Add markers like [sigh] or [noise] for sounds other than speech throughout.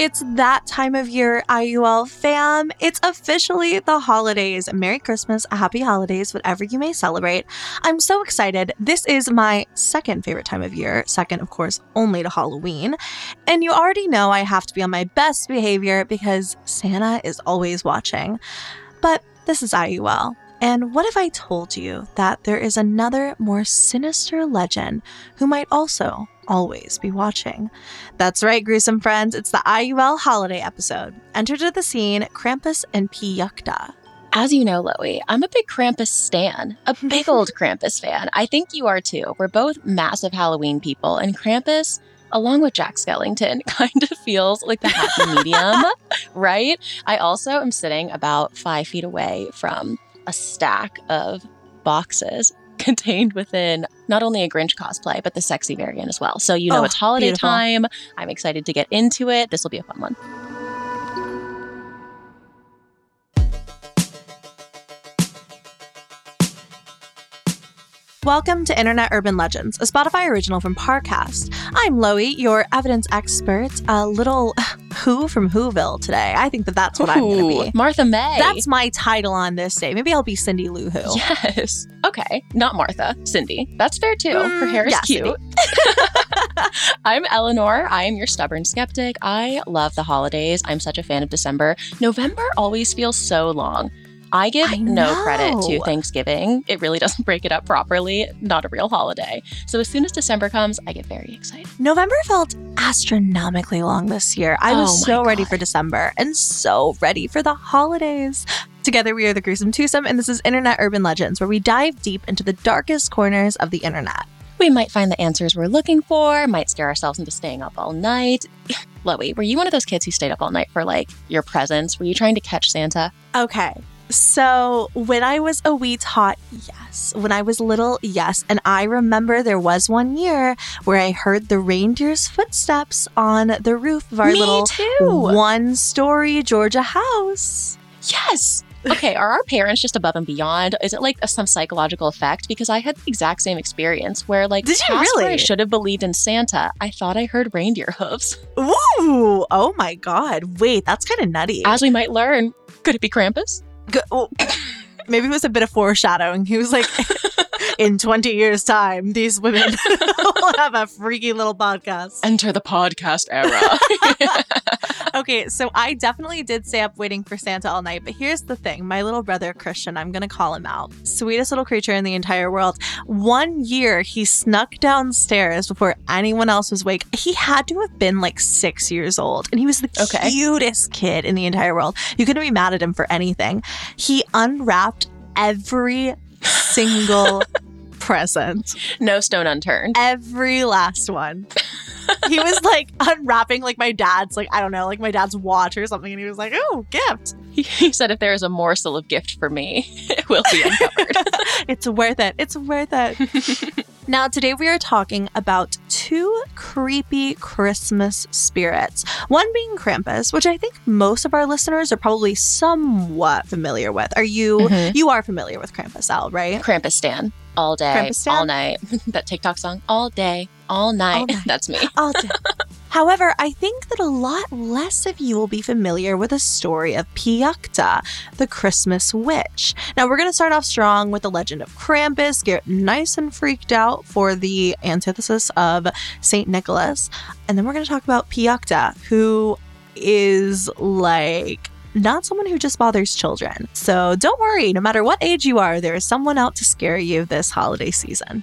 It's that time of year, IUL fam. It's officially the holidays. Merry Christmas, happy holidays, whatever you may celebrate. I'm so excited. This is my second favorite time of year, second, of course, only to Halloween. And you already know I have to be on my best behavior because Santa is always watching. But this is IUL. And what if I told you that there is another more sinister legend who might also always be watching? That's right, gruesome friends. It's the IUL holiday episode. Enter to the scene Krampus and Pyukta. As you know, Loey, I'm a big Krampus stan, a big [laughs] old Krampus fan. I think you are too. We're both massive Halloween people, and Krampus, along with Jack Skellington, [laughs] kind of feels like the happy [laughs] medium, right? I also am sitting about five feet away from a stack of boxes contained within not only a Grinch cosplay, but the sexy variant as well. So, you know, Oh, it's holiday beautiful. time. I'm excited to get into it. This will be a fun one. Welcome to Internet Urban Legends, a Spotify original from Parcast. I'm Loey, your evidence expert, a little who from Whoville today. I think that that's what I'm going to be. Martha May. That's my title on this day. Maybe I'll be Cindy Lou Who. Yes. Okay. Not Martha. Cindy. That's fair too. Her Mm, hair is yeah, cute. [laughs] I'm Eleanor. I am your stubborn skeptic. I love the holidays. I'm such a fan of December. November always feels so long. I give I no credit to. Thanksgiving. It really [laughs] doesn't break it up properly. Not a real holiday. So as soon as December comes, I get very excited. November felt astronomically long this year. I was Oh so ready for December and so ready for the holidays. Together, we are the Gruesome Twosome, and this is Internet Urban Legends, where we dive deep into the darkest corners of the internet. We might find the answers we're looking for, might scare ourselves into staying up all night. [sighs] Loey, were you one of those kids who stayed up all night for like your presents? Were you trying to catch Santa? Okay. So when I was a wee tot, yes. When I was little, yes. And I remember there was one year where I heard the reindeer's footsteps on the roof of our Me little too. one story Georgia house. Yes. Okay, are our parents just above and beyond? Is it like a, some psychological effect? Because I had the exact same experience where, like, Did you really? I should have believed in Santa. I thought I heard reindeer hooves. Ooh, oh my God. Wait, that's kind of nutty. As we might learn, could it be Krampus? Go- oh, [coughs] maybe it was a bit of foreshadowing. He was like, [laughs] in 20 years' time, these women [laughs] will have a freaky little podcast. Enter the podcast era. [laughs] [laughs] Okay, so I definitely did stay up waiting for Santa all night, but here's the thing my little brother, Christian, I'm gonna call him out. Sweetest little creature in the entire world. One year he snuck downstairs before anyone else was awake. He had to have been like six years old, and he was the Okay. cutest kid in the entire world. You couldn't be mad at him for anything. He unwrapped every single present, no stone unturned. every last one. he was [laughs] like unwrapping like my dad's like I don't know like my dad's watch or something, and he was like, "Oh, gift! He said, if there is a morsel of gift for me, [laughs] it will be uncovered. [laughs] It's worth it. It's worth it." Now today we are talking about two creepy Christmas spirits. One being Krampus, which I think most of our listeners are probably somewhat familiar with. Are you? Mhm. You are familiar with Krampus, Al, right? Krampus Stan. All day, Krampus Stan? all night. [laughs] that TikTok song, all day, all night. All night. [laughs] That's me. All day. [laughs] However, I think that a lot less of you will be familiar with the story of Pyukta, the Christmas witch. Now, we're going to start off strong with the legend of Krampus, get nice and freaked out for the antithesis of St. Nicholas, and then we're going to talk about Pyukta, who is like not someone who just bothers children. So don't worry, no matter what age you are, there is someone out to scare you this holiday season.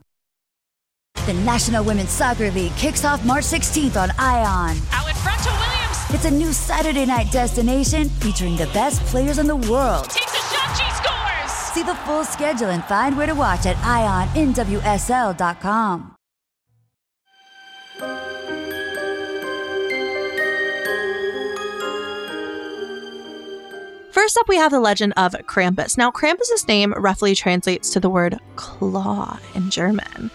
The National Women's Soccer League kicks off March 16th on ION. Out in front to Williams. It's a new Saturday night destination featuring the best players in the world. Takes a shot. She scores. See the full schedule and find where to watch at IONNWSL.com. First up, we have the legend of Krampus. Now, Krampus's name roughly translates to the word claw in German.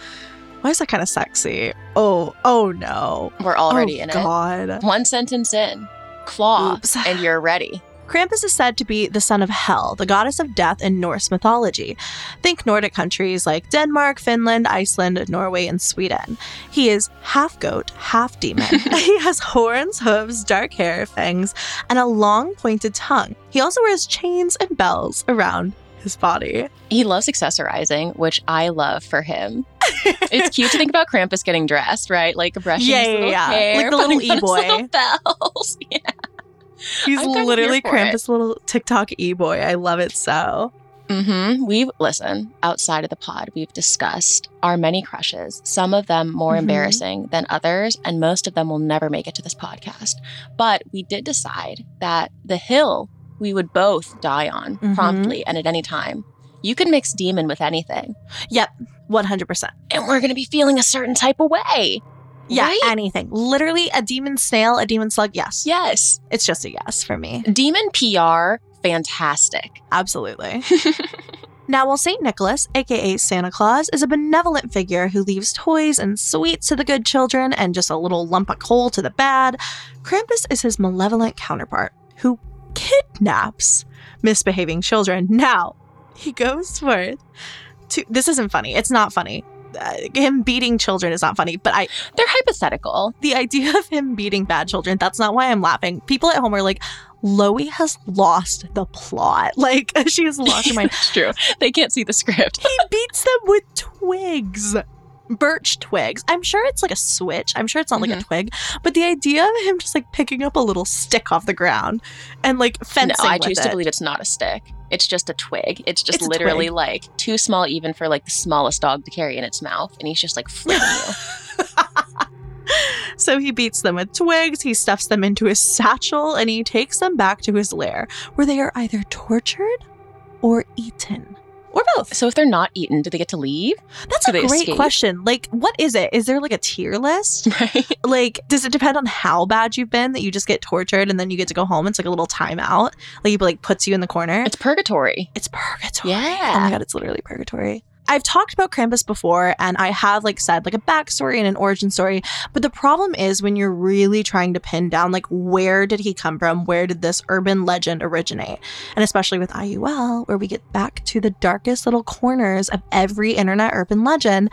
Why is that kind of sexy? Oh, oh no. We're already oh, in God. it. One sentence in. Claw, Oops. and you're ready. Krampus is said to be the son of Hel, the goddess of death in Norse mythology. Think Nordic countries like Denmark, Finland, Iceland, Norway, and Sweden. He is half goat, half demon. [laughs] he has horns, hooves, dark hair, fangs, and a long pointed tongue. He also wears chains and bells around his body. He loves accessorizing, which I love for him. [laughs] it's cute to think about Krampus getting dressed, right? Like brushing Yeah, his yeah, little yeah. hair, Like the little his e-boy. little bells. [laughs] yeah. He's I'm literally for it. Krampus' little TikTok e boy. I love it so. Mm-hmm. We've listen outside of the pod. We've discussed our many crushes. Some of them more Mhm. embarrassing than others, and most of them will never make it to this podcast. But we did decide that the hill we would both die on Mhm. promptly and at any time. You can mix demon with anything, Yep, 100%. and we're going to be feeling a certain type of way. Yeah, Right? anything. Literally a demon snail, a demon slug, yes. Yes, It's just a yes for me. demon PR, fantastic. Absolutely. [laughs] now, while St. Nicholas, aka Santa Claus, is a benevolent figure who leaves toys and sweets to the good children and just a little lump of coal to the bad, Krampus is his malevolent counterpart who kidnaps misbehaving children. Now, he goes forth to. This isn't funny. It's not funny. Uh, him beating children is not funny, but I They're hypothetical. the idea of him beating bad children, that's not why I'm laughing. People at home are like, Loey has lost the plot. [laughs] Like, she has lost her mind. [laughs] it's true. They can't see the script. he beats them with twigs. Birch twigs. I'm sure it's like a switch. I'm sure it's not like a mm-hmm. twig, but the idea of him just like picking up a little stick off the ground and like fencing. no, I choose it. to believe it's not a stick. It's just a twig. It's just It's literally like too small even for like the smallest dog to carry in its mouth, and he's just like flipping you. [laughs] [laughs] So he beats them with twigs, he stuffs them into his satchel, and he takes them back to his lair, where they are either tortured or eaten. Or both. So if they're not eaten, do they get to leave? That's Do a great escape? question. Like, what is it? Is there like a tier list? [laughs] Right. like, does it depend on how bad you've been that you just get tortured and then you get to go home? It's like a little timeout. Like, he like puts you in the corner. It's purgatory. It's purgatory. Yeah. Oh my god, it's literally purgatory. I've talked about Krampus before and I have like said like a backstory and an origin story, but the problem is when you're really trying to pin down like where did he come from? Where did this urban legend originate? And especially with IUL, where we get back to the darkest little corners of every internet urban legend,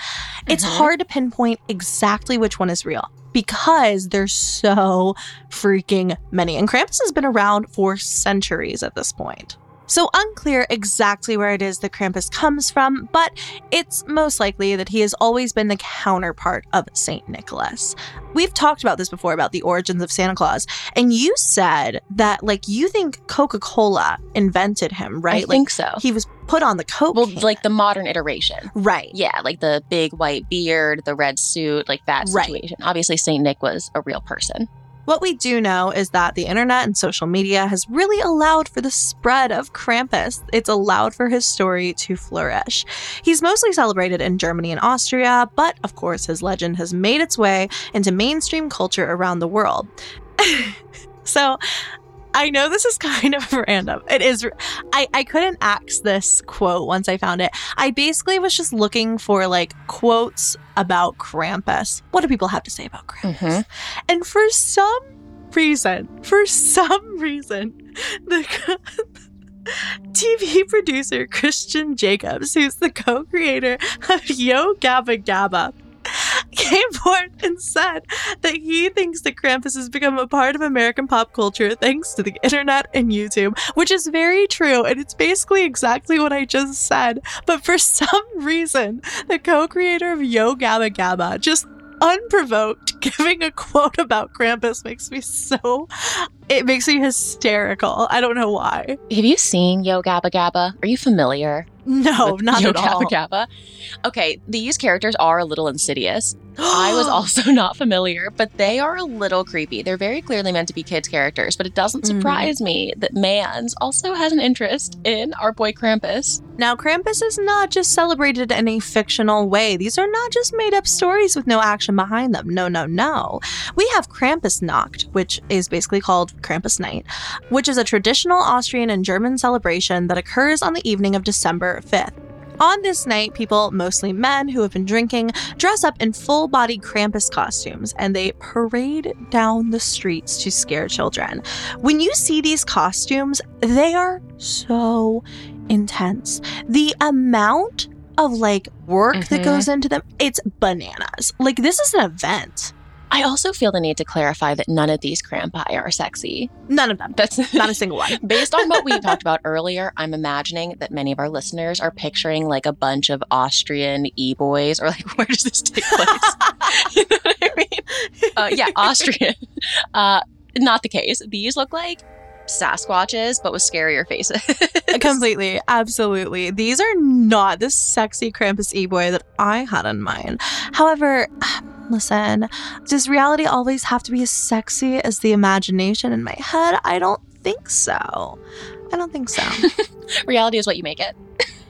it's Mhm. hard to pinpoint exactly which one is real. Because there's so freaking many. And Krampus has been around for centuries at this point. So unclear exactly where it is that Krampus comes from, but it's most likely that he has always been the counterpart of Saint Nicholas. We've talked about this before about the origins of Santa Claus, and you said that like you think Coca-Cola invented him, right? I like think so. he was put on the Coke. well, can. like the modern iteration. right. Yeah, like the big white beard, the red suit, like that Right. situation. Obviously, Saint Nick was a real person. What we do know is that the internet and social media has really allowed for the spread of Krampus. It's allowed for his story to flourish. He's mostly celebrated in Germany and Austria, but of course, his legend has made its way into mainstream culture around the world. [laughs] so, I know this is [laughs] kind of random. It is. I, I couldn't axe this quote once I found it. I basically was just looking for like quotes about Krampus. What do people have to say about Krampus? Mhm. And for some reason, for some reason, [laughs] the [laughs] TV producer Christian Jacobs, who's the co creator of Yo Gabba Gabba, [laughs] came forth and said that he thinks that Krampus has become a part of American pop culture thanks to the internet and YouTube, which is very true. And it's basically exactly what I just said. But for [laughs] some reason, the co creator of Yo Gabba Gabba just unprovoked [laughs] giving a quote about Krampus makes me so it makes me hysterical. I don't know why. Have you seen Yo Gabba Gabba? Are you familiar? No, not Yo at all. Gabba Gabba? Okay, these characters are a little insidious. I was [gasps] also [laughs] not familiar, but they are a little creepy. They're very clearly meant to be kids' characters, but it doesn't Mhm. surprise me that Mans also has an interest in our boy Krampus. Now, Krampus is not just celebrated in a fictional way. These are not just made up stories with no action behind them. No, no, no. We have Krampusnacht, which is basically called Krampus Night, which is a traditional Austrian and German celebration that occurs on the evening of December 5th. On this night, people, mostly men who have been drinking, dress up in full body Krampus costumes and they parade down the streets to scare children. When you see these costumes, they are so intense. The amount of like work that Mhm. goes into them, it's bananas. Like this is an event. I also feel the need to clarify that none of these Krampi are sexy. None of them. That's [laughs] Not a single one. [laughs] Based on what we talked about earlier, I'm imagining that many of our listeners are picturing like a bunch of Austrian e boys, or like, [laughs] where does this take place? you know what I mean? Uh, yeah, Austrian. Uh, not the case. These look like Sasquatches, but with scarier faces. Completely, absolutely. These are not the sexy Krampus e-boy that I had in mind. However, listen, does reality always have to be as sexy as the imagination in my head? I don't think so. I don't think so. [laughs] Reality is what you make it.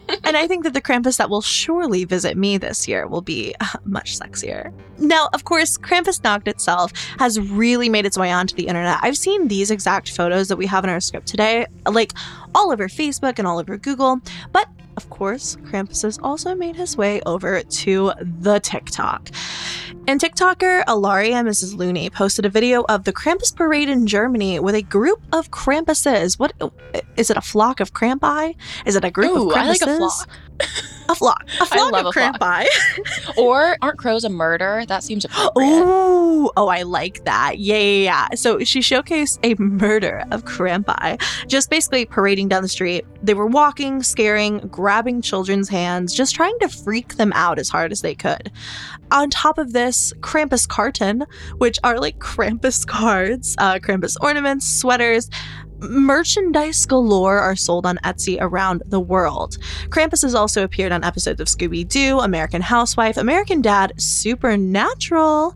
[laughs] and I think that the Krampus that will surely visit me this year will be uh, much sexier. Now, of course, Krampusnacht itself has really made its way onto the internet. I've seen these exact photos that we have in our script today, like all over Facebook and all over Google. But of course, Krampus has also made his way over to the TikTok. And TikToker Alaria Mrs. Looney posted a video of the Krampus parade in Germany with a group of Krampuses. What is it? A flock of Krampi? Is it a group Ooh, of Krampuses? I like a flock. [laughs] A flock. A flock love of. Krampi. [laughs] Or aren't crows a murder? That seems appropriate. Ooh, oh, I like that. Yeah, yeah, yeah. So she showcased a murder of Krampi, just basically parading down the street. They were walking, scaring, grabbing children's hands, just trying to freak them out as hard as they could. On top of this, Krampus carton, which are like Krampus cards, uh, Krampus ornaments, sweaters. Merchandise galore are sold on Etsy around the world. Krampus has also appeared on episodes of Scooby Doo, American Housewife, American Dad, Supernatural.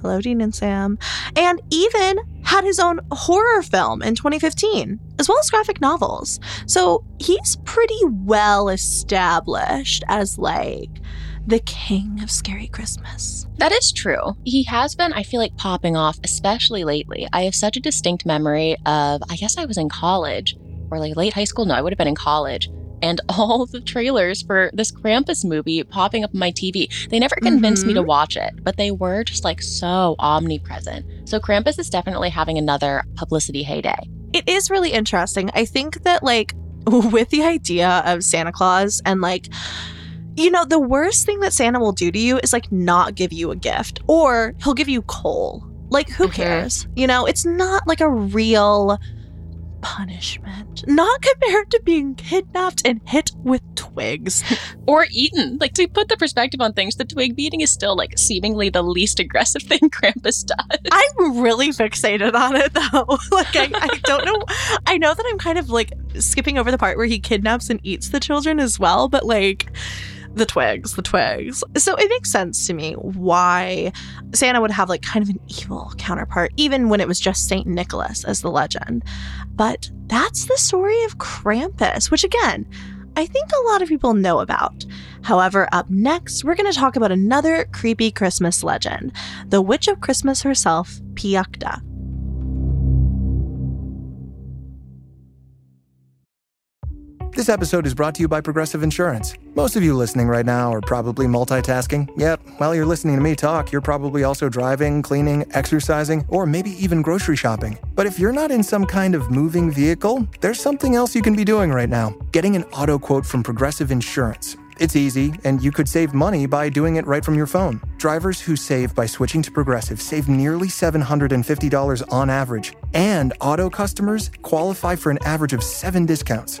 Hello, Dean and Sam. And even had his own horror film in 2015, as well as graphic novels. So he's pretty well established as like the king of scary Christmas. That is true. He has been, I feel like, popping off, especially lately. I have such a distinct memory of, I guess I was in college or like late high school. No, I would have been in college. And [laughs] all the trailers for this Krampus movie popping up on my TV. They never convinced me to mm-hmm. watch it, but they were just like so omnipresent. So Krampus is definitely having another publicity heyday. It is really interesting. I think that, like, [laughs] with the idea of Santa Claus and, like, you know, the worst thing that Santa will do to you is, like, not give you a gift or he'll give you coal. Like, who Mhm. cares? You know, it's not like a real punishment. Not compared to being kidnapped and hit with twigs. [laughs] Or eaten. Like to put the perspective on things, the twig beating is still like seemingly the least aggressive [laughs] thing Krampus does. I'm really fixated on it though. [laughs] like I, I don't know. I know that I'm kind of like skipping over the part where he kidnaps and eats the children as well, but like the twigs, the twigs. So it makes sense to me why Santa would have like kind of an evil counterpart, even when it was just Saint Nicholas as the legend. But that's the story of Krampus, which again, I think a lot of people know about. However, up next, we're going to talk about another creepy Christmas legend the Witch of Christmas herself, Piakta. This episode is brought to you by Progressive Insurance. Most of you listening right now are probably multitasking. Yep, while you're listening to me talk, you're probably also driving, cleaning, exercising, or maybe even grocery shopping. But if you're not in some kind of moving vehicle, there's something else you can be doing right now getting an auto quote from Progressive Insurance. It's easy, and you could save money by doing it right from your phone. Drivers who save by switching to Progressive save nearly $750 on average, and auto customers qualify for an average of seven discounts.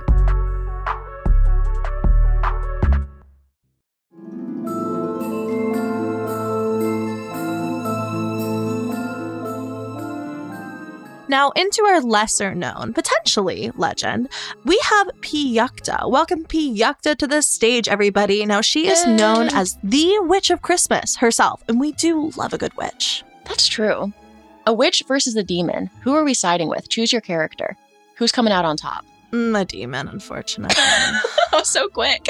Now, into our lesser known, potentially legend, we have Piyukta. Welcome Piyukta to the stage, everybody. Now, she is known as the Witch of Christmas herself, and we do love a good witch. That's true. A witch versus a demon. Who are we siding with? Choose your character. Who's coming out on top? Mm, a demon, unfortunately. [laughs] oh, so quick.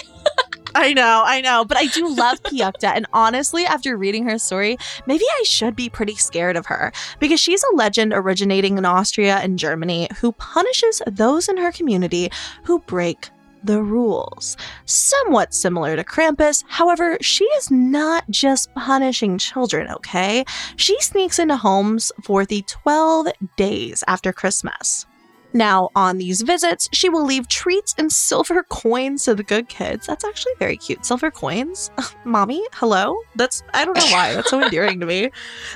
I know, I know, but I do love Piyukta, and honestly, after reading her story, maybe I should be pretty scared of her because she's a legend originating in Austria and Germany who punishes those in her community who break the rules. Somewhat similar to Krampus, however, she is not just punishing children, okay? She sneaks into homes for the 12 days after Christmas. Now, on these visits, she will leave treats and silver coins to the good kids. That's actually very cute. Silver coins? [laughs] Mommy, hello? That's, I don't know why. That's so endearing to me.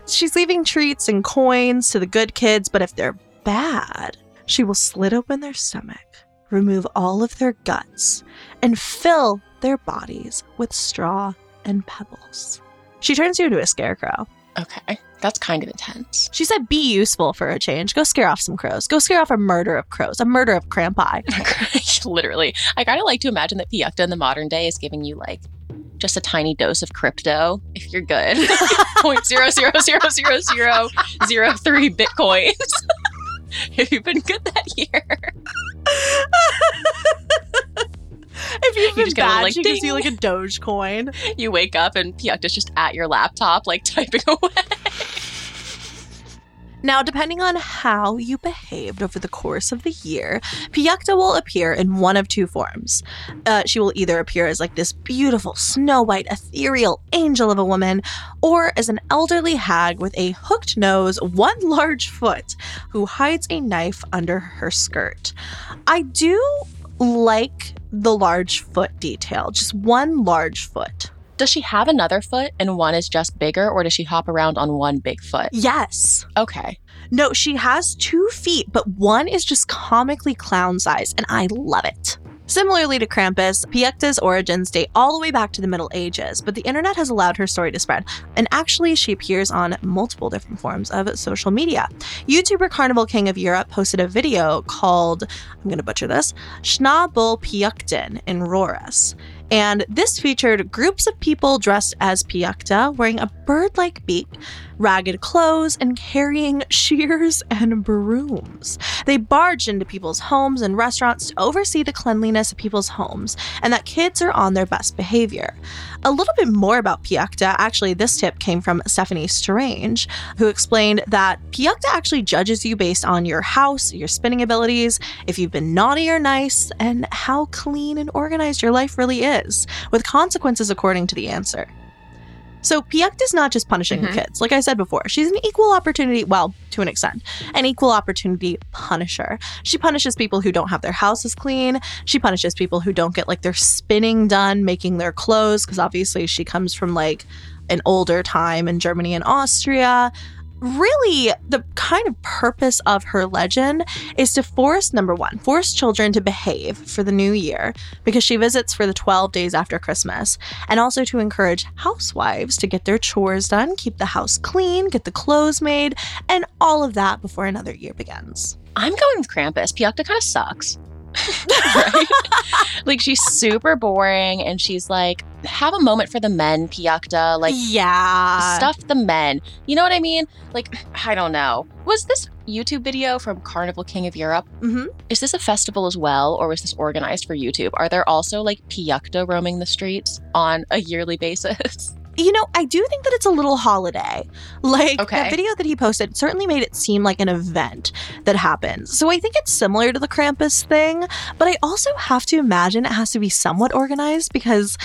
She's leaving treats and coins to the good kids, but if they're bad, she will slit open their stomach, remove all of their guts, and fill their bodies with straw and pebbles. She turns you into a scarecrow. Okay. That's kind of intense. She said, be useful for a change. Go scare off some crows. Go scare off a murder of crows, a murder of Krampi. [laughs] Literally. I kind of like to imagine that Piyukta in the modern day is giving you like just a tiny dose of crypto if you're good. [laughs] Point zero zero zero zero zero zero three bitcoins. [laughs] if you've been good that year. if you've You been just get a bad, like, she gives you like a Doge coin. You wake up and Piyukta's just at your laptop, like typing away. Now, depending on how you behaved over the course of the year, Piyukta will appear in one of two forms. Uh, she will either appear as like this beautiful, snow white, ethereal angel of a woman, or as an elderly hag with a hooked nose, one [laughs] large foot, who hides a knife under her skirt. I do like the large foot detail, just one large foot. Does she have another foot and one is just bigger, or does she hop around on one big foot? Yes. Okay. No, she has two feet, but one is just comically clown size, and I love it. Similarly to Krampus, Piyukta's origins date all the way back to the Middle Ages, but the internet has allowed her story to spread, and actually, she appears on multiple different forms of social media. YouTuber Carnival King of Europe posted a video called, I'm going to butcher this, Schnabel Piyuktin in Rauris. And this featured groups of people dressed as Piyukta, wearing a bird like beak, ragged clothes, and carrying [laughs] shears and brooms. They barged into people's homes and restaurants to oversee the cleanliness of people's homes and that kids are on their best behavior. A little bit more about Piyukta, actually, this tip came from Stephanie Strange, who explained that Piyukta actually judges you based on your house, your spinning abilities, if you've been naughty or nice, and how clean and organized your life really is, with consequences according to the answer. So Piyukta's not just punishing the kids. Like I said before, she's an equal opportunity, well, to an extent, an equal opportunity punisher. She punishes people who don't have their houses clean. She punishes people who don't get like their spinning done, making their clothes, because obviously she comes from like an older time in Germany and Austria. Really, the kind of purpose of her legend is to force number one, force children to behave for the new year because she visits for the 12 days after Christmas, and also to encourage housewives to get their chores done, keep the house clean, get the clothes made, and all of that before another year begins. I'm going with Krampus. Piakta kind of sucks. [laughs] right? like she's super boring and she's like, have a moment for the men, Piakta. Like yeah. stuff the men. You know what I mean? Like, I don't know. Was this YouTube video from Carnival King of Europe? Mm-hmm. Is this a festival as well, or was this organized for YouTube? Are there also like Piakta roaming the streets on a yearly basis? [laughs] You know, I do think that it's a little holiday. [laughs] Like Okay. that video that he posted certainly made it seem like an event that happens. So I think it's similar to the Krampus thing, but I also have to imagine it has to be somewhat organized because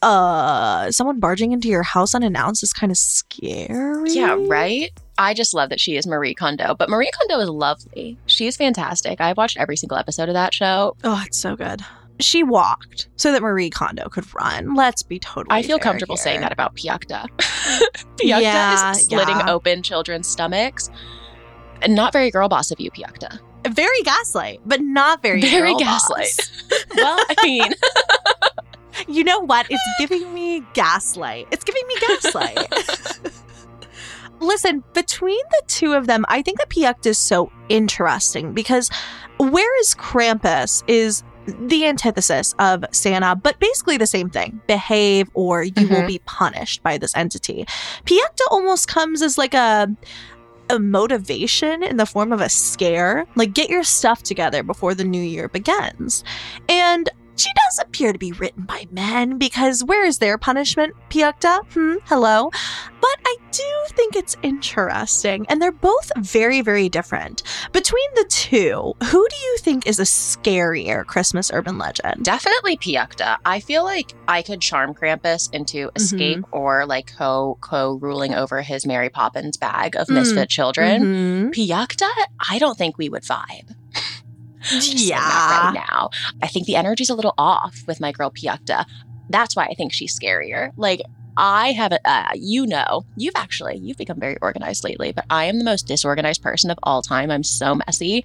uh someone barging into your house unannounced is kind of scary. Yeah, right? I just love that she is Marie Kondo, but Marie Kondo is lovely. She's fantastic. I've watched every single episode of that show. Oh, it's so good. She walked so that Marie Kondo could run. Let's be totally I feel comfortable here. saying that about Piakta. [laughs] Piakta Yeah, is slitting yeah. open children's stomachs. And not very girl boss of you, Piakta. Very gaslight, but not very girl. Very gaslight. [laughs] Well, I mean, [laughs] You know what? It's giving me gaslight. It's giving me gaslight. Listen, between the two of them, I think that Piakta is so interesting because whereas Krampus is the antithesis of Santa, but basically the same thing behave or you will Mhm. be punished by this entity. Piakta almost comes as like a a motivation in the form of a scare. Like, get your stuff together before the new year begins. And she does appear to be written by men because where is their punishment, Piakta? Hmm, hello. But I do think it's interesting, and they're both very, very different. Between the two, who do you think is a scarier Christmas urban legend? definitely Piakta. I feel like I could charm Krampus into escape or like co co ruling over his Mary Poppins bag of Mm. misfit children. Mhm. Piakta, I don't think we would vibe. Just saying that Yeah. right now. I think the energy's a little off with my girl Piakta. That's why I think she's scarier. Like, I have, a, uh, you know, you've actually, you've become very organized lately, but I am the most disorganized person of all time. I'm so messy.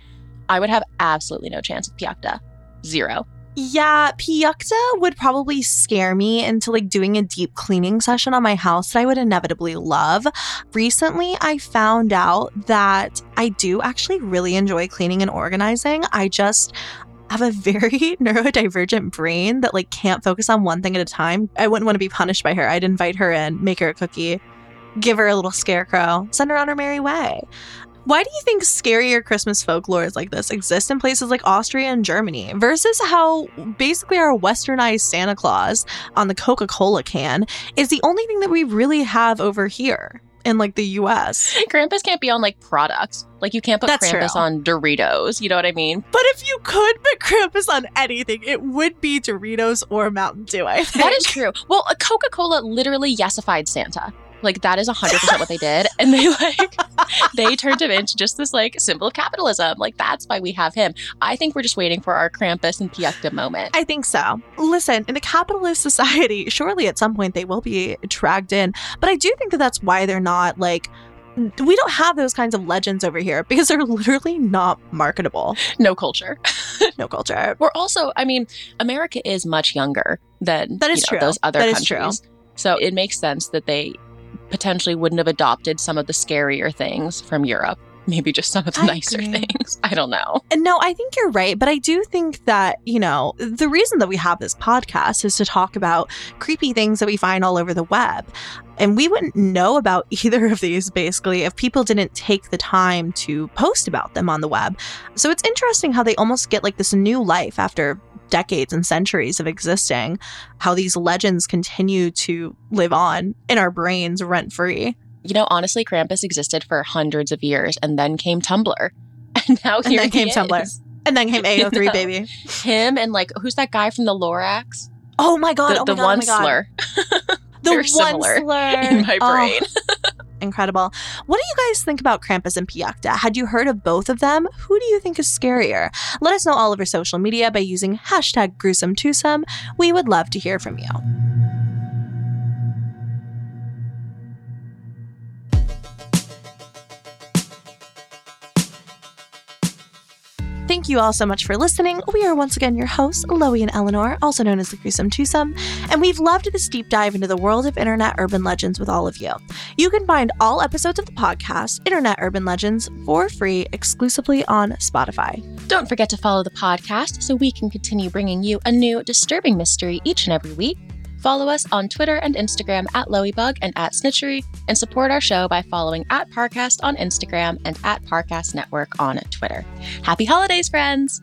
I would have absolutely no chance with Piakta. Zero. Yeah, Piakta would probably scare me into like doing a deep cleaning session on my house that I would inevitably love. Recently, I found out that I do actually really enjoy cleaning and organizing. I just have a [laughs] very neurodivergent brain that like can't focus on one thing at a time. I wouldn't want to be punished by her. I'd invite her in, make her a cookie, give her a little scarecrow, send her on her merry way. Why do you think scarier Christmas folklores like this exist in places like Austria and Germany versus how basically our westernized Santa Claus on the Coca Cola can is the only thing that we really have over here in like the US? Krampus can't be on like products. Like, you can't put That's Krampus true. on Doritos. You know what I mean? But if you could put Krampus on anything, it would be Doritos or Mountain Dew, I think. That is true. Well, Coca Cola literally yesified Santa. Like that is 100% what they did. And they like, [laughs] they turned him into just this like symbol of capitalism. Like that's why we have him. I think we're just waiting for our Krampus and Piekta moment. I think so. Listen, in a capitalist society, [laughs] surely at some point they will be dragged in. But I do think that that's why they're not like, we don't have those kinds of legends over here because they're literally not marketable. No culture. [laughs] No culture. We're also, I mean, America is much younger than That is you know, true. those other That is countries. So it makes sense that they potentially wouldn't have adopted some of the scarier things from Europe. Maybe just some of the I nicer agree. things. [laughs] I don't know. And no, I think you're right. But I do think that, you know, the reason that we have this podcast is to talk about creepy things that we find all over the web. And we wouldn't know about [laughs] either of these basically if people didn't take the time to post about them on the web. So it's interesting how they almost get like this new life after decades and centuries of existing, how these legends continue to live on in our brains rent free. You know, honestly, Krampus existed for hundreds of years and then came Tumblr. [laughs] And now And here then he came Tumblr. And then came AO3, No. [laughs] baby. Him and like, who's that guy from the Lorax? Oh my God. the oh the my God, oh one my God. slur [laughs] The Very one slur in my Oh, brain. Incredible. What do you guys think about Krampus and Piakta? Had you heard of both of them? Who do you think is scarier? Let us know all over social media by using hashtag gruesome twosome. We would love to hear from you. Thank you all so much for listening. We are once again your hosts, Loey and Eleanor, also known as the Gruesome Twosome, and we've loved this deep dive into the world of internet urban legends with all of you. You can find all episodes of the podcast, Internet Urban Legends, for free exclusively on Spotify. Don't forget to follow the podcast so we can continue bringing you a new disturbing mystery each and every week. Follow us on Twitter and Instagram at Loeybug and at Snitchery, and support our show by following at Parcast on Instagram and at Parcast Network on Twitter. Happy holidays, friends!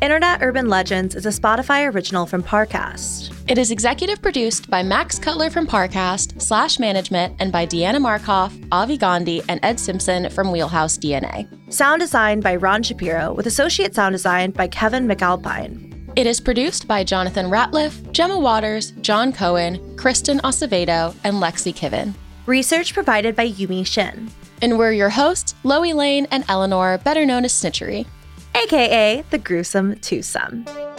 Internet Urban Legends is a Spotify original from Parcast. It is executive produced by Max Cutler from Parcast, Slash Management, and by Deanna Markoff, Avi Gandhi, and Ed Simpson from Wheelhouse DNA. Sound design by Ron Shapiro, with associate sound design by Kevin McAlpine. It is produced by Jonathan Ratliff, Gemma Waters, John Cohen, Kristen Acevedo, and Lexi Kiven. Research provided by Yumi Shin. And we're your hosts, Loey Lane and Eleanor, better known as Snitchery. aka the Gruesome Twosome.